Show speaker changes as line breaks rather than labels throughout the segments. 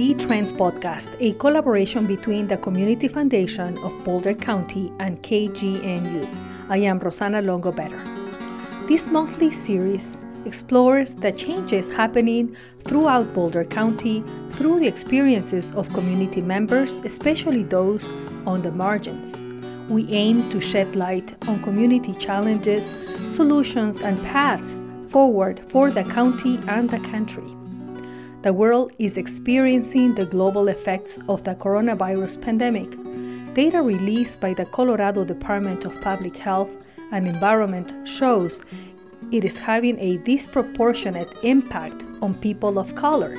the Trends Podcast, a collaboration between the Community Foundation of Boulder County and KGNU. I am Rosanna Longo Better. This monthly series explores the changes happening throughout Boulder County through the experiences of community members, especially those on the margins. We aim to shed light on community challenges, solutions, and paths forward for the county and the country the world is experiencing the global effects of the coronavirus pandemic. Data released by the Colorado Department of Public Health and Environment shows it is having a disproportionate impact on people of color.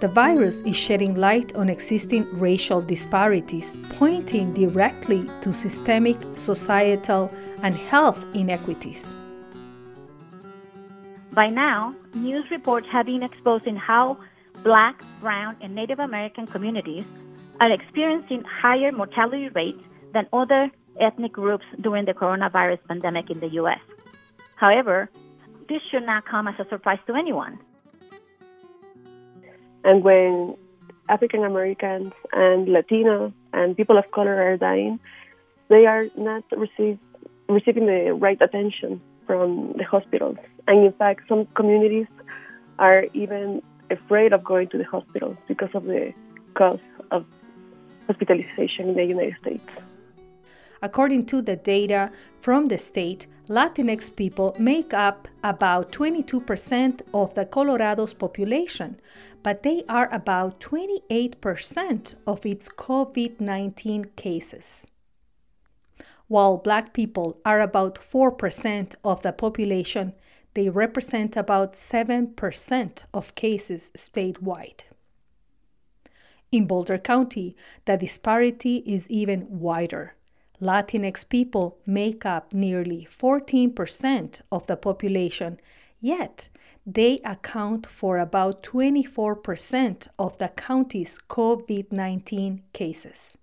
The virus is shedding light on existing racial disparities, pointing directly to systemic societal and health inequities.
By now, news reports have been exposing how Black, Brown, and Native American communities are experiencing higher mortality rates than other ethnic groups during the coronavirus pandemic in the U.S. However, this should not come as a surprise to anyone.
And when African Americans and Latinos and people of color are dying, they are not receive, receiving the right attention from the hospitals. And in fact, some communities are even afraid of going to the hospital because of the cost of hospitalization in the United States.
According to the data from the state, Latinx people make up about 22% of the Colorado's population, but they are about 28% of its COVID 19 cases. While Black people are about 4% of the population, they represent about 7% of cases statewide. In Boulder County, the disparity is even wider. Latinx people make up nearly 14% of the population, yet they account for about 24% of the county's COVID 19 cases,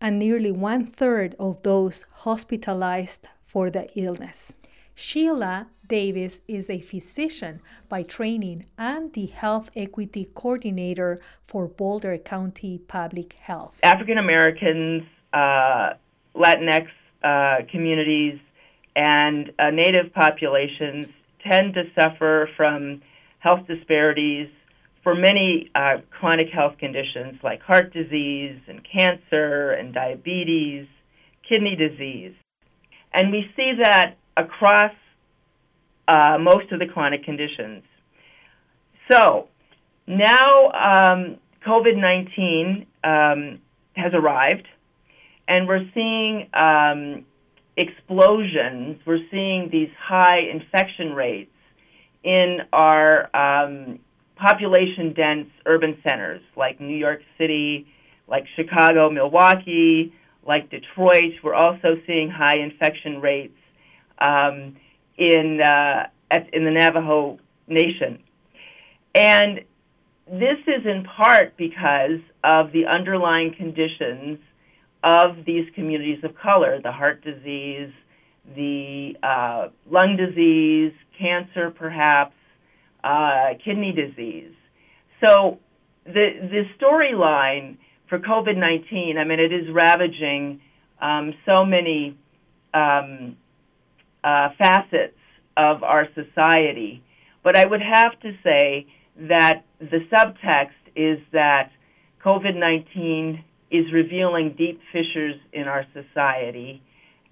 and nearly one third of those hospitalized for the illness. Sheila Davis is a physician by training and the health equity coordinator for Boulder County Public Health.
African Americans, uh, Latinx uh, communities, and uh, Native populations tend to suffer from health disparities for many uh, chronic health conditions like heart disease and cancer and diabetes, kidney disease. And we see that across uh, most of the chronic conditions. So now um, COVID 19 um, has arrived, and we're seeing um, explosions. We're seeing these high infection rates in our um, population dense urban centers like New York City, like Chicago, Milwaukee, like Detroit. We're also seeing high infection rates um, in uh, at, in the Navajo Nation, and this is in part because of the underlying conditions of these communities of color: the heart disease, the uh, lung disease, cancer, perhaps, uh, kidney disease. So the the storyline for COVID nineteen, I mean, it is ravaging um, so many. Um, uh, facets of our society. But I would have to say that the subtext is that COVID 19 is revealing deep fissures in our society,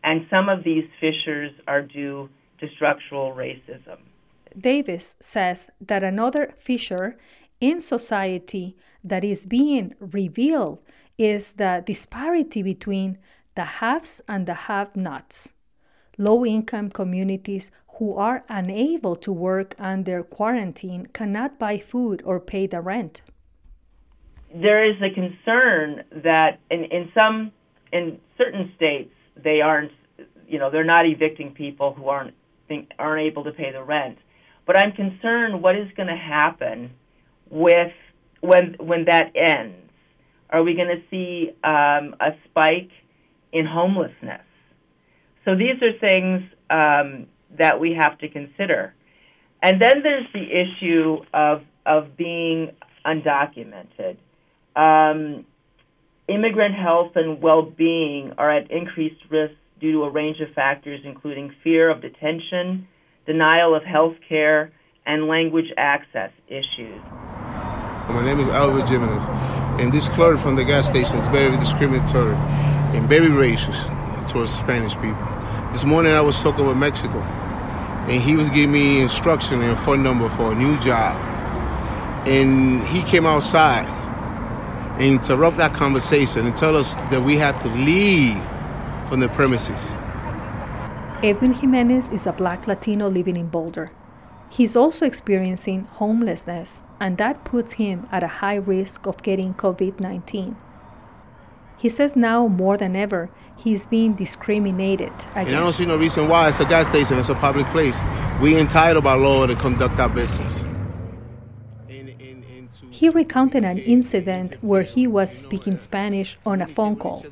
and some of these fissures are due to structural racism.
Davis says that another fissure in society that is being revealed is the disparity between the haves and the have nots low income communities who are unable to work under quarantine cannot buy food or pay the rent.
There is a concern that in, in some in certain states they aren't you know they're not evicting people who aren't think, aren't able to pay the rent. But I'm concerned what is going to happen with when when that ends. Are we going to see um, a spike in homelessness? So these are things um, that we have to consider. And then there's the issue of, of being undocumented. um, immigrant health and well being are at increased risk due to a range of factors, including fear of detention, denial of health care, and language access issues.
My name is Albert Jimenez, and this clerk from the gas station is very discriminatory and very racist towards Spanish people. This morning I was talking with Mexico, and he was giving me instruction and a phone number for a new job. And he came outside and interrupt that conversation and tell us that we had to leave from the premises.
Edwin Jimenez is a black Latino living in Boulder. He's also experiencing homelessness, and that puts him at a high risk of getting COVID 19. He says now more than ever, he's being discriminated against.
And I don't see no reason why. It's a gas station, it's a public place. We entitled by law to conduct our business.
He recounted an incident where he was speaking uh, Spanish on a phone call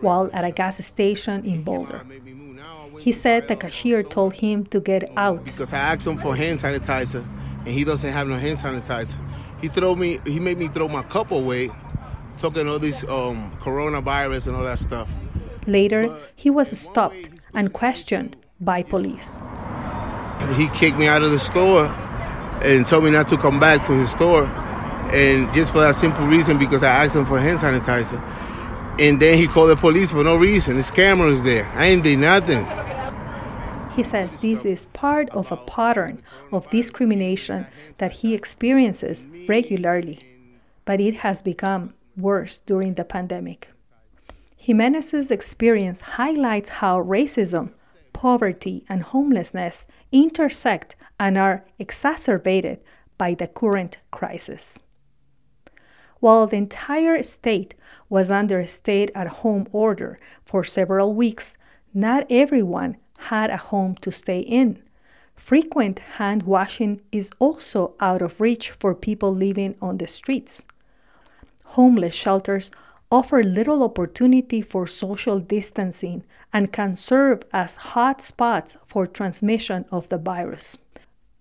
while at a gas station in Boulder. He said the cashier told him to get oh, out.
Because I asked him for hand sanitizer and he doesn't have no hand sanitizer. He throw me he made me throw my cup away, talking all this um, coronavirus and all that stuff.
Later, he was stopped and questioned by police.
He kicked me out of the store and told me not to come back to his store and just for that simple reason because I asked him for hand sanitizer. And then he called the police for no reason. His camera is there. I ain't did nothing.
He says this is part of a pattern of discrimination that he experiences regularly, but it has become worse during the pandemic. Jimenez's experience highlights how racism, poverty, and homelessness intersect and are exacerbated by the current crisis. While the entire state was under stay at home order for several weeks, not everyone had a home to stay in. Frequent hand washing is also out of reach for people living on the streets. Homeless shelters offer little opportunity for social distancing and can serve as hot spots for transmission of the virus.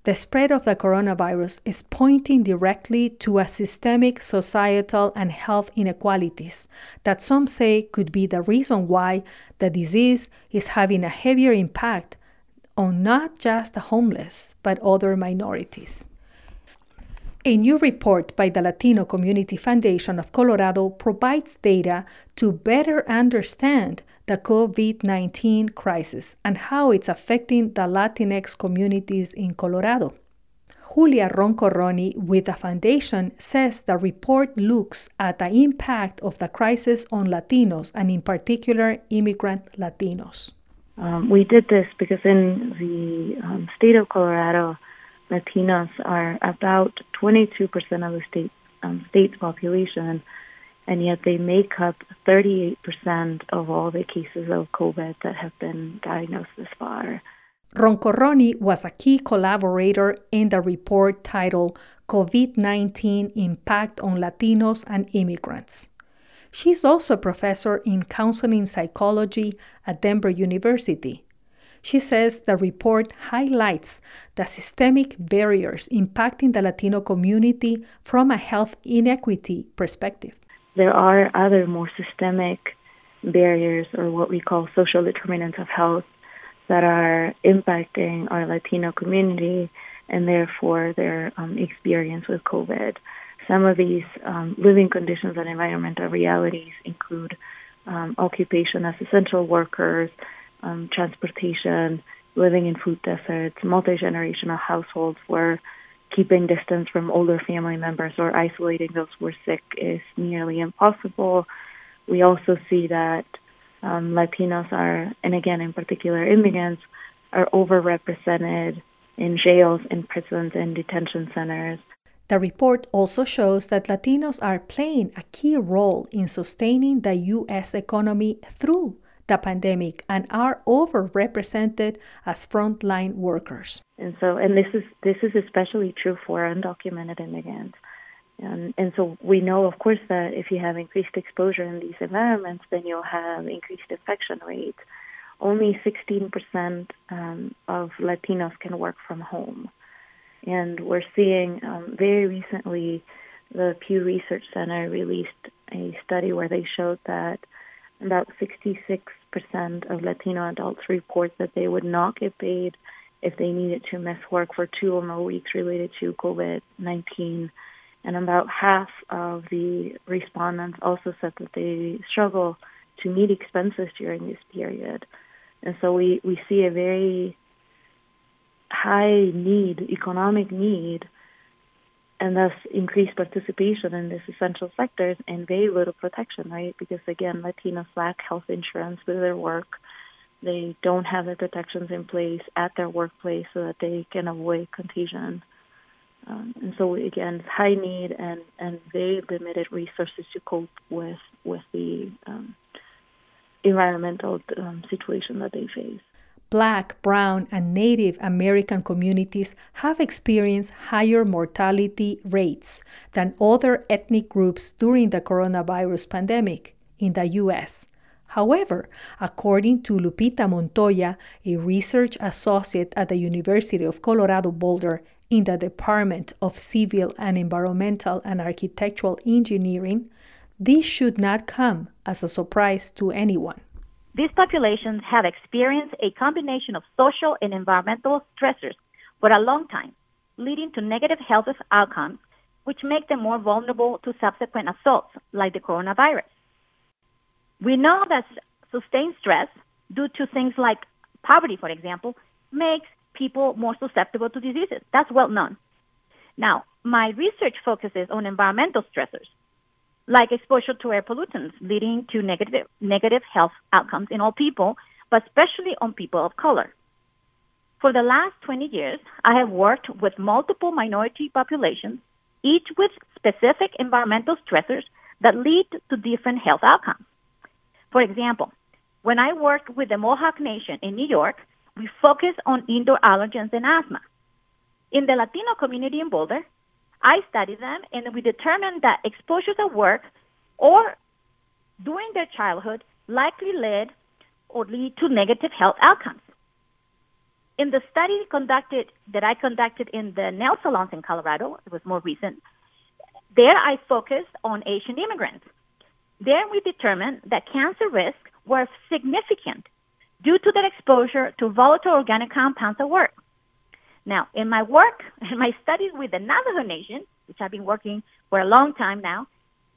The spread of the coronavirus is pointing directly to a systemic societal and health inequalities that some say could be the reason why the disease is having a heavier impact on not just the homeless, but other minorities. A new report by the Latino Community Foundation of Colorado provides data to better understand the COVID 19 crisis and how it's affecting the Latinx communities in Colorado. Julia Roncoroni with the foundation says the report looks at the impact of the crisis on Latinos and, in particular, immigrant Latinos.
Um, we did this because in the um, state of Colorado, Latinos are about 22% of the um, state's population, and yet they make up 38% of all the cases of COVID that have been diagnosed this far.
Roncoroni was a key collaborator in the report titled COVID 19 Impact on Latinos and Immigrants. She's also a professor in counseling psychology at Denver University. She says the report highlights the systemic barriers impacting the Latino community from a health inequity perspective
there are other more systemic barriers or what we call social determinants of health that are impacting our Latino community and therefore their um, experience with COVID. Some of these um, living conditions and environmental realities include um, occupation as essential workers, um, transportation, living in food deserts, multi generational households where keeping distance from older family members or isolating those who are sick is nearly impossible. We also see that um, Latinos are, and again, in particular, immigrants, are overrepresented in jails, in prisons, and detention centers.
The report also shows that Latinos are playing a key role in sustaining the U.S. economy through the pandemic and are overrepresented as frontline workers.
And so, and this is this is especially true for undocumented immigrants. And, and so we know, of course, that if you have increased exposure in these environments, then you'll have increased infection rates. Only 16% um, of Latinos can work from home. And we're seeing um, very recently the Pew Research Center released a study where they showed that about 66% of Latino adults report that they would not get paid if they needed to miss work for two or more weeks related to COVID 19. And about half of the respondents also said that they struggle to meet expenses during this period. And so we, we see a very high need, economic need, and thus increased participation in these essential sectors and very little protection, right? Because again, Latinos lack health insurance with their work. They don't have the protections in place at their workplace so that they can avoid contagion. Um, and so again, high need and, and very limited resources to cope with with the um, environmental um, situation that they face.
Black, brown, and Native American communities have experienced higher mortality rates than other ethnic groups during the coronavirus pandemic in the U.S. However, according to Lupita Montoya, a research associate at the University of Colorado Boulder in the Department of Civil and Environmental and Architectural Engineering, this should not come as a surprise to anyone.
These populations have experienced a combination of social and environmental stressors for a long time, leading to negative health outcomes, which make them more vulnerable to subsequent assaults like the coronavirus. We know that sustained stress due to things like poverty, for example, makes people more susceptible to diseases. That's well known. Now, my research focuses on environmental stressors, like exposure to air pollutants, leading to negative, negative health outcomes in all people, but especially on people of color. For the last 20 years, I have worked with multiple minority populations, each with specific environmental stressors that lead to different health outcomes. For example, when I worked with the Mohawk Nation in New York, we focused on indoor allergens and asthma. In the Latino community in Boulder, I studied them and we determined that exposures at work or during their childhood likely led or lead to negative health outcomes. In the study conducted that I conducted in the nail salons in Colorado, it was more recent, there I focused on Asian immigrants. There we determined that cancer risks were significant due to their exposure to volatile organic compounds at work. Now, in my work, in my studies with the Navajo Nation, which I've been working for a long time now,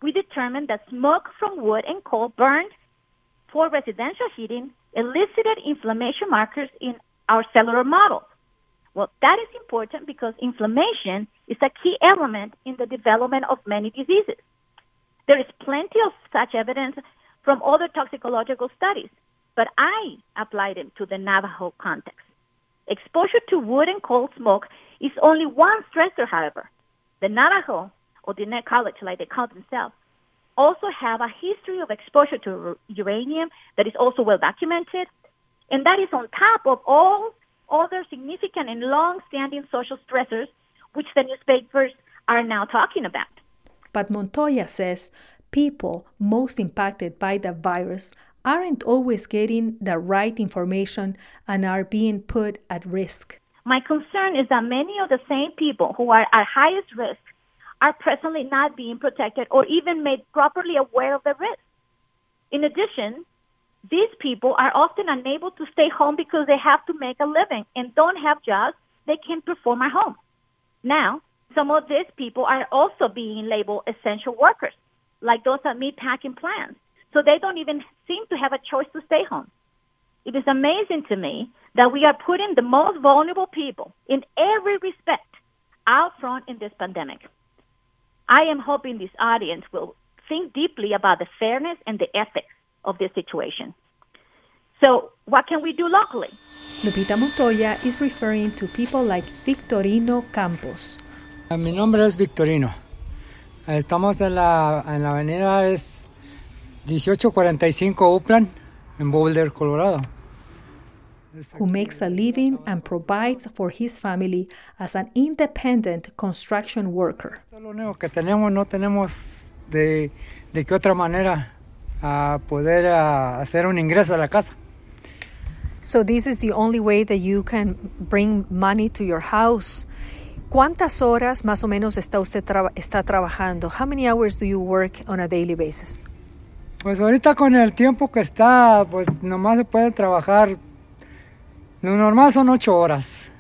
we determined that smoke from wood and coal burned for residential heating elicited inflammation markers in our cellular models. Well, that is important because inflammation is a key element in the development of many diseases. There is plenty of such evidence from other toxicological studies, but I applied it to the Navajo context. Exposure to wood and coal smoke is only one stressor, however. The Navajo, or the College, like they call themselves, also have a history of exposure to uranium that is also well documented, and that is on top of all other significant and long-standing social stressors which the newspapers are now talking about.
But Montoya says people most impacted by the virus aren't always getting the right information and are being put at risk.
My concern is that many of the same people who are at highest risk are presently not being protected or even made properly aware of the risk. In addition, these people are often unable to stay home because they have to make a living and don't have jobs they can perform at home. Now, some of these people are also being labeled essential workers, like those at meatpacking plants. So they don't even seem to have a choice to stay home. It is amazing to me that we are putting the most vulnerable people in every respect out front in this pandemic. I am hoping this audience will think deeply about the fairness and the ethics of this situation. So, what can we do locally?
Lupita Montoya is referring to people like Victorino Campos,
mi nombre es Victorino. Estamos en la, en la avenida es 1845 Upland en Boulder, Colorado.
who makes a living and provides for his family as an independent construction worker.
Esto es lo único que tenemos, no tenemos de, de qué otra manera a poder hacer un ingreso a la casa.
So, this is the only way that you can bring money to your house. ¿Cuántas horas más o menos está usted tra está trabajando? How many hours do you work on a daily basis?
Pues ahorita con el tiempo que está, pues nomás se puede trabajar. Lo normal son ocho horas.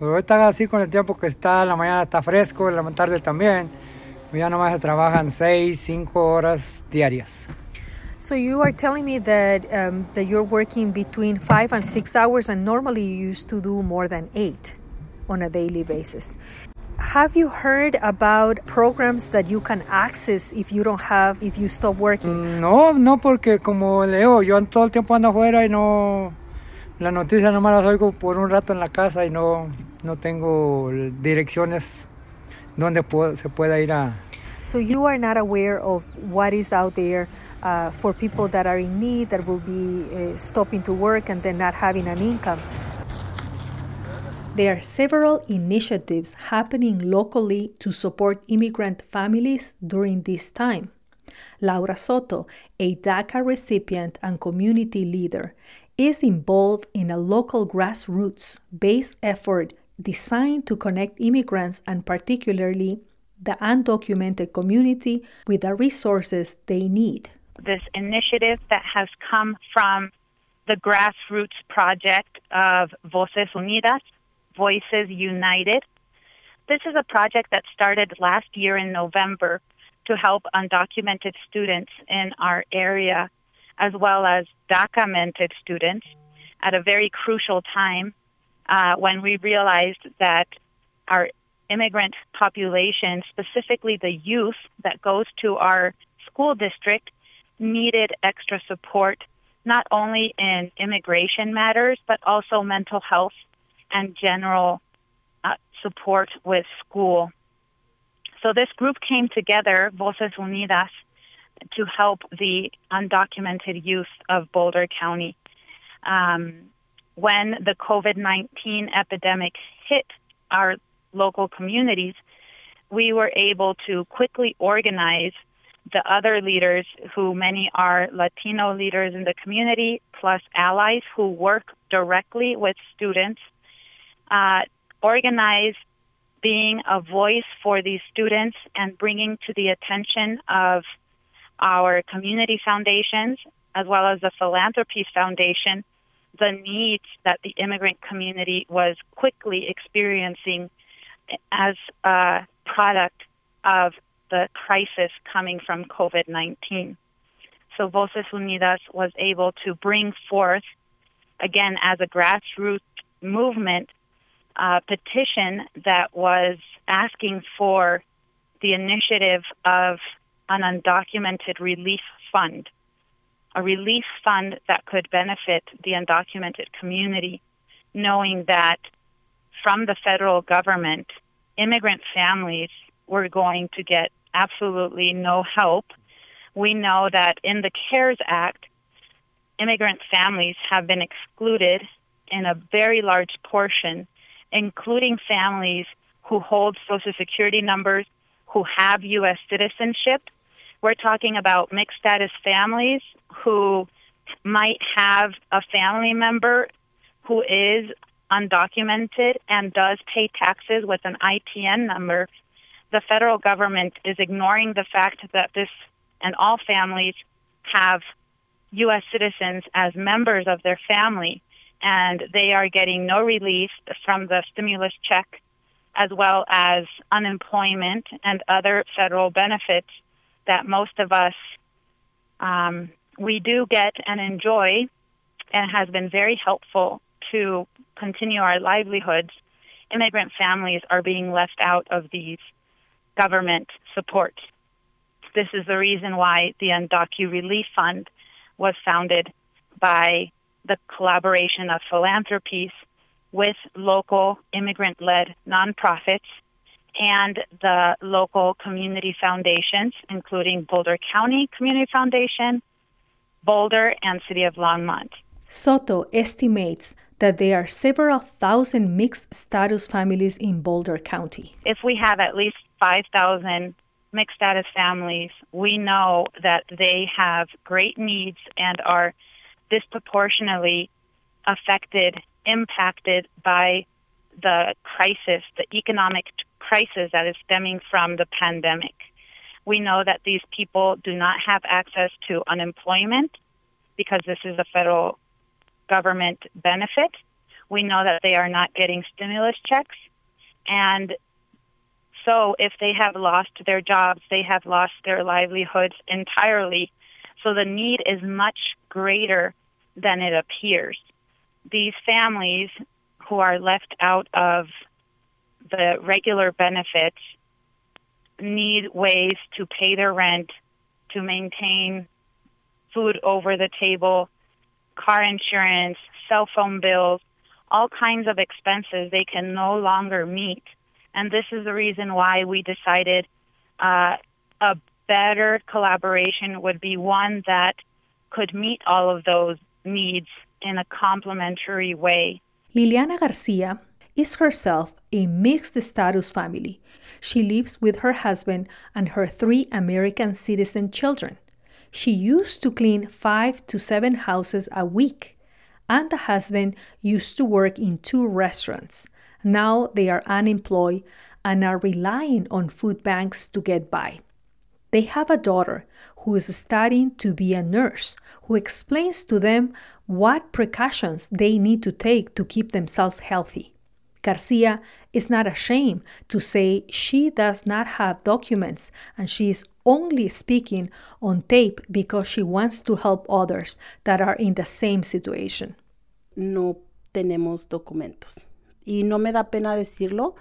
Ahorita así con el tiempo que está, la mañana está fresco, la tarde también. Ya nomás se trabajan seis, cinco horas diarias.
So you are telling me that um, that you're working between five and six hours, and normally you used to do more than eight on a daily basis. Have you heard about programs that you can access if you don't have, if you stop working?
Mm, no, no, porque como leo, yo todo el tiempo ando afuera y no, las noticias nomás las oigo por un rato en la casa y no, no tengo direcciones donde se pueda ir a,
So you are not aware of what is out there uh, for people that are in need, that will be uh, stopping to work and then not having an income. There are several initiatives happening locally to support immigrant families during this time. Laura Soto, a DACA recipient and community leader, is involved in a local grassroots based effort designed to connect immigrants and particularly the undocumented community with the resources they need.
This initiative that has come from the grassroots project of Voces Unidas, Voices United. This is a project that started last year in November to help undocumented students in our area, as well as documented students, at a very crucial time uh, when we realized that our immigrant population, specifically the youth that goes to our school district, needed extra support, not only in immigration matters, but also mental health and general uh, support with school. So this group came together, Voces Unidas, to help the undocumented youth of Boulder County. Um, when the COVID 19 epidemic hit our local communities, we were able to quickly organize the other leaders, who many are Latino leaders in the community, plus allies who work directly with students, uh, organize being a voice for these students and bringing to the attention of our community foundations as well as the philanthropy foundation the needs that the immigrant community was quickly experiencing as a product of the crisis coming from COVID 19. So Voces Unidas was able to bring forth, again, as a grassroots movement, a petition that was asking for the initiative of an undocumented relief fund, a relief fund that could benefit the undocumented community, knowing that from the federal government, immigrant families were going to get absolutely no help. We know that in the CARES Act, immigrant families have been excluded in a very large portion, including families who hold Social Security numbers, who have U.S. citizenship. We're talking about mixed status families who might have a family member who is undocumented and does pay taxes with an ITIN number, the federal government is ignoring the fact that this and all families have U.S. citizens as members of their family, and they are getting no relief from the stimulus check, as well as unemployment and other federal benefits that most of us um, we do get and enjoy, and has been very helpful to continue our livelihoods, immigrant families are being left out of these government supports. This is the reason why the Undocu Relief Fund was founded by the collaboration of philanthropies with local immigrant led nonprofits and the local community foundations, including Boulder County Community Foundation, Boulder, and City of Longmont.
Soto estimates that there are several thousand mixed status families in Boulder County.
If we have at least 5,000 mixed status families, we know that they have great needs and are disproportionately affected, impacted by the crisis, the economic crisis that is stemming from the pandemic. We know that these people do not have access to unemployment because this is a federal government benefit. We know that they are not getting stimulus checks. And so if they have lost their jobs, they have lost their livelihoods entirely. So the need is much greater than it appears. These families who are left out of the regular benefits need ways to pay their rent, to maintain food over the table, car insurance, cell phone bills, all kinds of expenses they can no longer meet. And this is the reason why we decided uh, a better collaboration would be one that could meet all of those needs in a complementary way.
Liliana Garcia is herself a mixed status family. She lives with her husband and her three American citizen children. She used to clean five to seven houses a week, and the husband used to work in two restaurants. Now they are unemployed and are relying on food banks to get by. They have a daughter who is studying to be a nurse who explains to them what precautions they need to take to keep themselves healthy. Garcia is not ashamed to say she does not have documents and she is only speaking on tape because she wants to help others that are in the same situation.
No tenemos documentos. Y no me da pena decirlo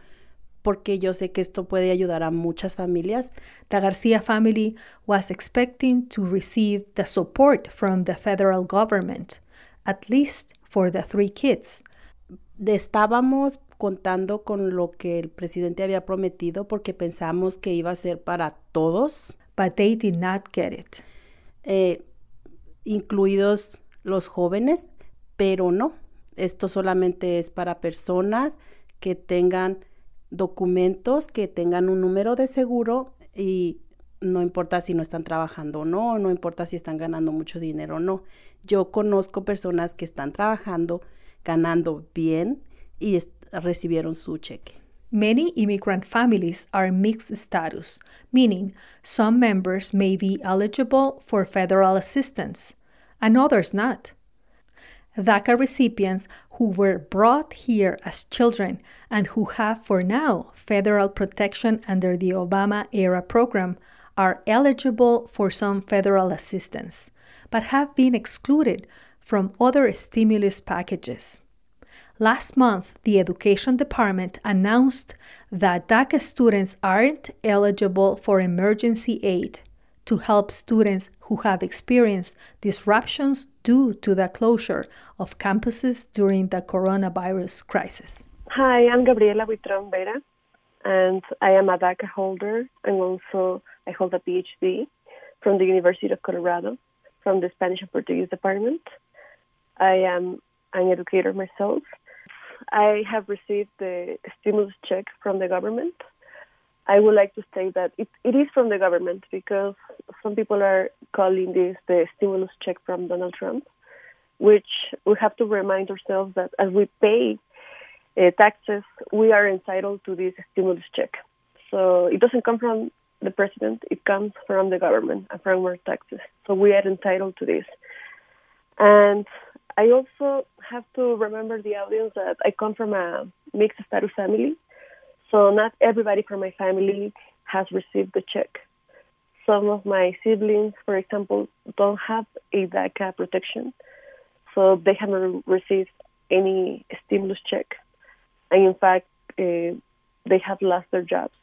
porque yo sé que esto puede ayudar a muchas familias.
The Garcia family was expecting to receive the support from the federal government, at least for the three kids.
Estábamos contando con lo que el presidente había prometido porque pensamos que iba a ser para todos.
But they did not get it.
Eh, incluidos los jóvenes, pero no. Esto solamente es para personas que tengan documentos, que tengan un número de seguro y no importa si no están trabajando o no, no importa si están ganando mucho dinero o no. Yo conozco personas que están trabajando, ganando bien y recibieron su cheque.
Many immigrant families are mixed status, meaning some members may be eligible for federal assistance and others not. DACA recipients who were brought here as children and who have for now federal protection under the Obama era program are eligible for some federal assistance, but have been excluded from other stimulus packages. Last month, the Education Department announced that DACA students aren't eligible for emergency aid to help students who have experienced disruptions due to the closure of campuses during the coronavirus crisis.
Hi, I'm Gabriela Buitron Vera, and I am a DACA holder, and also I hold a PhD from the University of Colorado from the Spanish and Portuguese department. I am an educator myself, I have received the stimulus check from the government. I would like to say that it, it is from the government because some people are calling this the stimulus check from Donald Trump, which we have to remind ourselves that as we pay uh, taxes, we are entitled to this stimulus check. So it doesn't come from the president, it comes from the government and from our taxes. So we are entitled to this. And I also have to remember the audience that I come from a mixed status family. So not everybody from my family has received the check. Some of my siblings, for example, don't have a DACA protection. So they haven't received any stimulus check. And in fact, uh, they have lost their jobs.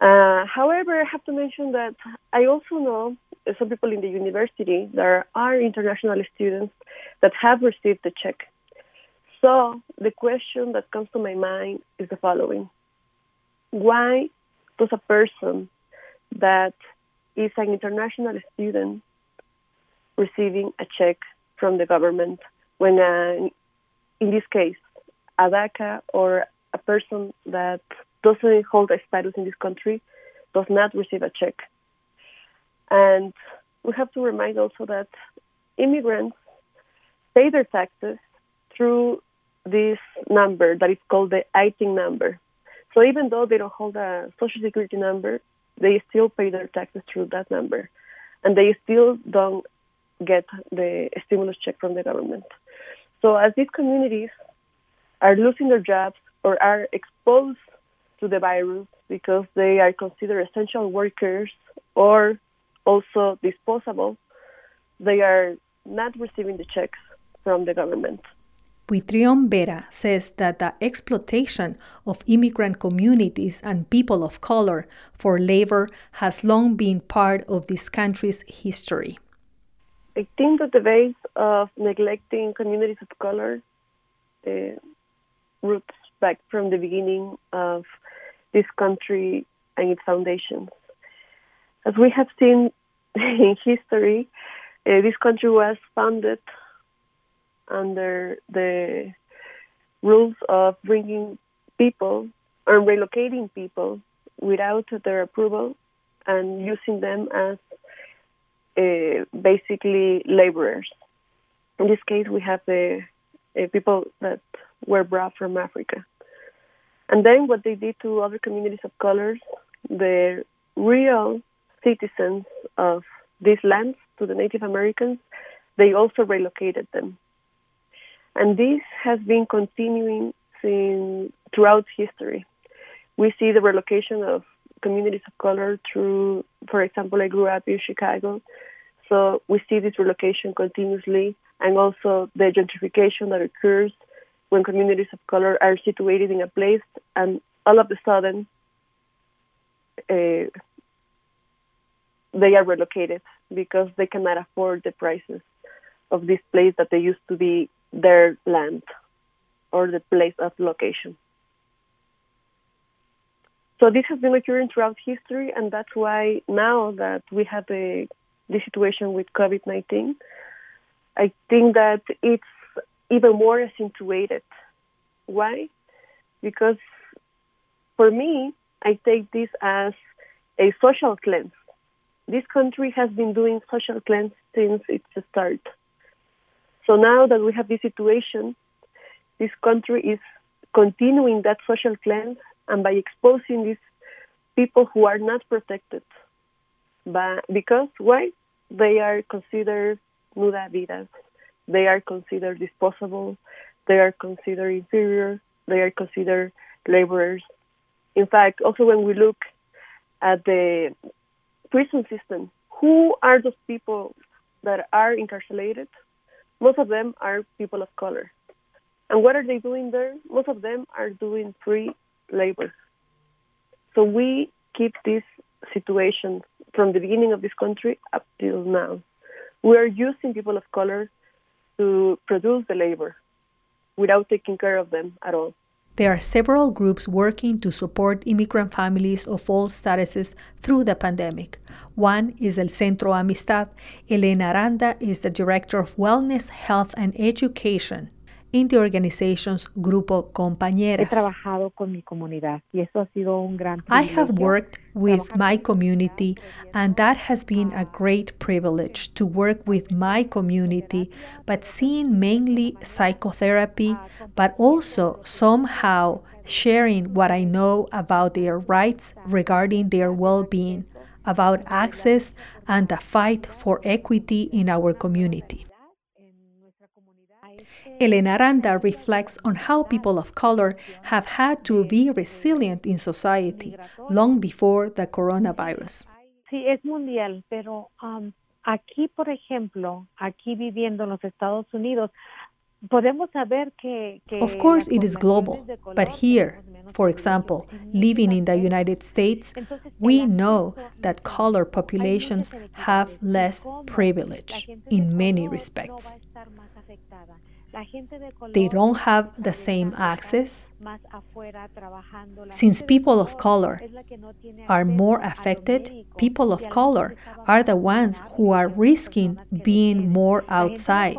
Uh, however, I have to mention that I also know some people in the university, there are international students that have received the check. So the question that comes to my mind is the following Why does a person that is an international student receiving a check from the government when, uh, in this case, a DACA or a person that doesn't hold a status in this country does not receive a check? And we have to remind also that immigrants pay their taxes through this number that is called the ITIN number. So even though they don't hold a social security number, they still pay their taxes through that number, and they still don't get the stimulus check from the government. So as these communities are losing their jobs or are exposed to the virus because they are considered essential workers or also disposable, they are not receiving the checks from the government.
Buitron Vera says that the exploitation of immigrant communities and people of color for labor has long been part of this country's history.
I think that the base of neglecting communities of color uh, roots back from the beginning of this country and its foundations. As we have seen in history, uh, this country was founded under the rules of bringing people or relocating people without their approval and using them as uh, basically laborers. In this case, we have the uh, people that were brought from Africa. And then what they did to other communities of colors, the real citizens of these lands, to the Native Americans, they also relocated them. And this has been continuing since, throughout history. We see the relocation of communities of color through, for example, I grew up in Chicago, so we see this relocation continuously, and also the gentrification that occurs when communities of color are situated in a place, and all of a sudden, uh, they are relocated because they cannot afford the prices of this place that they used to be their land or the place of location. So this has been occurring throughout history, and that's why now that we have the, the situation with COVID 19, I think that it's even more accentuated. Why? Because for me, I take this as a social cleanse. This country has been doing social cleanse since its start. So now that we have this situation, this country is continuing that social cleanse and by exposing these people who are not protected. But because why? They are considered nuda vidas. They are considered disposable. They are considered inferior. They are considered laborers. In fact, also when we look at the prison system, who are those people that are incarcerated? Most of them are people of color. And what are they doing there? Most of them are doing free labor. So we keep this situation from the beginning of this country up till now. We are using people of color to produce the labor without taking care of them at all.
There are several groups working to support immigrant families of all statuses through the pandemic. One is El Centro Amistad. Elena Aranda is the Director of Wellness, Health, and Education in the organization's Grupo Compañeras. I have worked with my community, and that has been a great privilege to work with my community, but seeing mainly psychotherapy, but also somehow sharing what I know about their rights regarding their well being, about access, and the fight for equity in our community. Elena Aranda reflects on how people of color have had to be resilient in society long before the coronavirus.
Sí, es mundial, pero um, aquí, por ejemplo, aquí viviendo en los Estados Unidos, podemos saber que, que
Of course, it is global, but here, for example, living in the United States, we know that color populations have less privilege in many respects. They don't have the same access. Since people of color are more affected, people of color are the ones who are risking being more outside,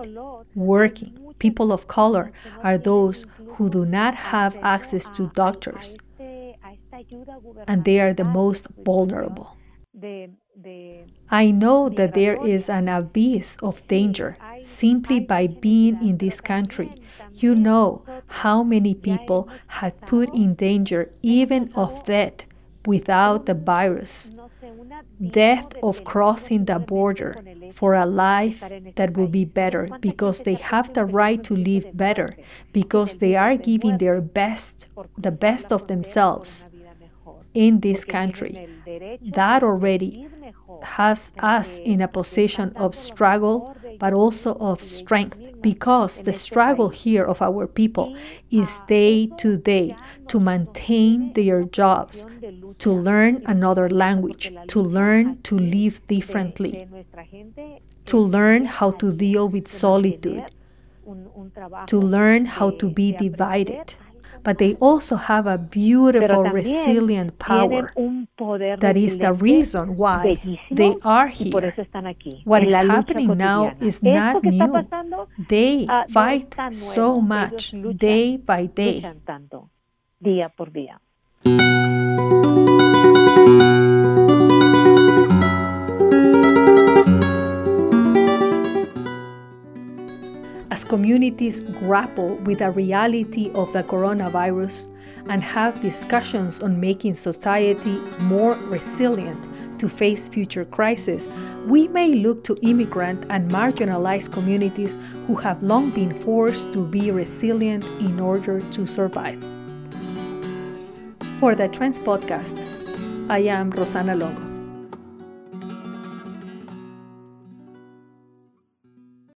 working. People of color are those who do not have access to doctors, and they are the most vulnerable. I know that there is an abyss of danger simply by being in this country. You know how many people had put in danger even of death without the virus. Death of crossing the border for a life that will be better because they have the right to live better, because they are giving their best, the best of themselves in this country. That already has us in a position of struggle, but also of strength, because the struggle here of our people is day to day to maintain their jobs, to learn another language, to learn to live differently, to learn how to deal with solitude, to learn how to be divided but they also have a beautiful, resilient power that is the reason why they are here. What is happening now is not new. They ah, fight so much day by day. As communities grapple with the reality of the coronavirus and have discussions on making society more resilient to face future crises, we may look to immigrant and marginalized communities who have long been forced to be resilient in order to survive. For the Trends Podcast, I am Rosana Longo.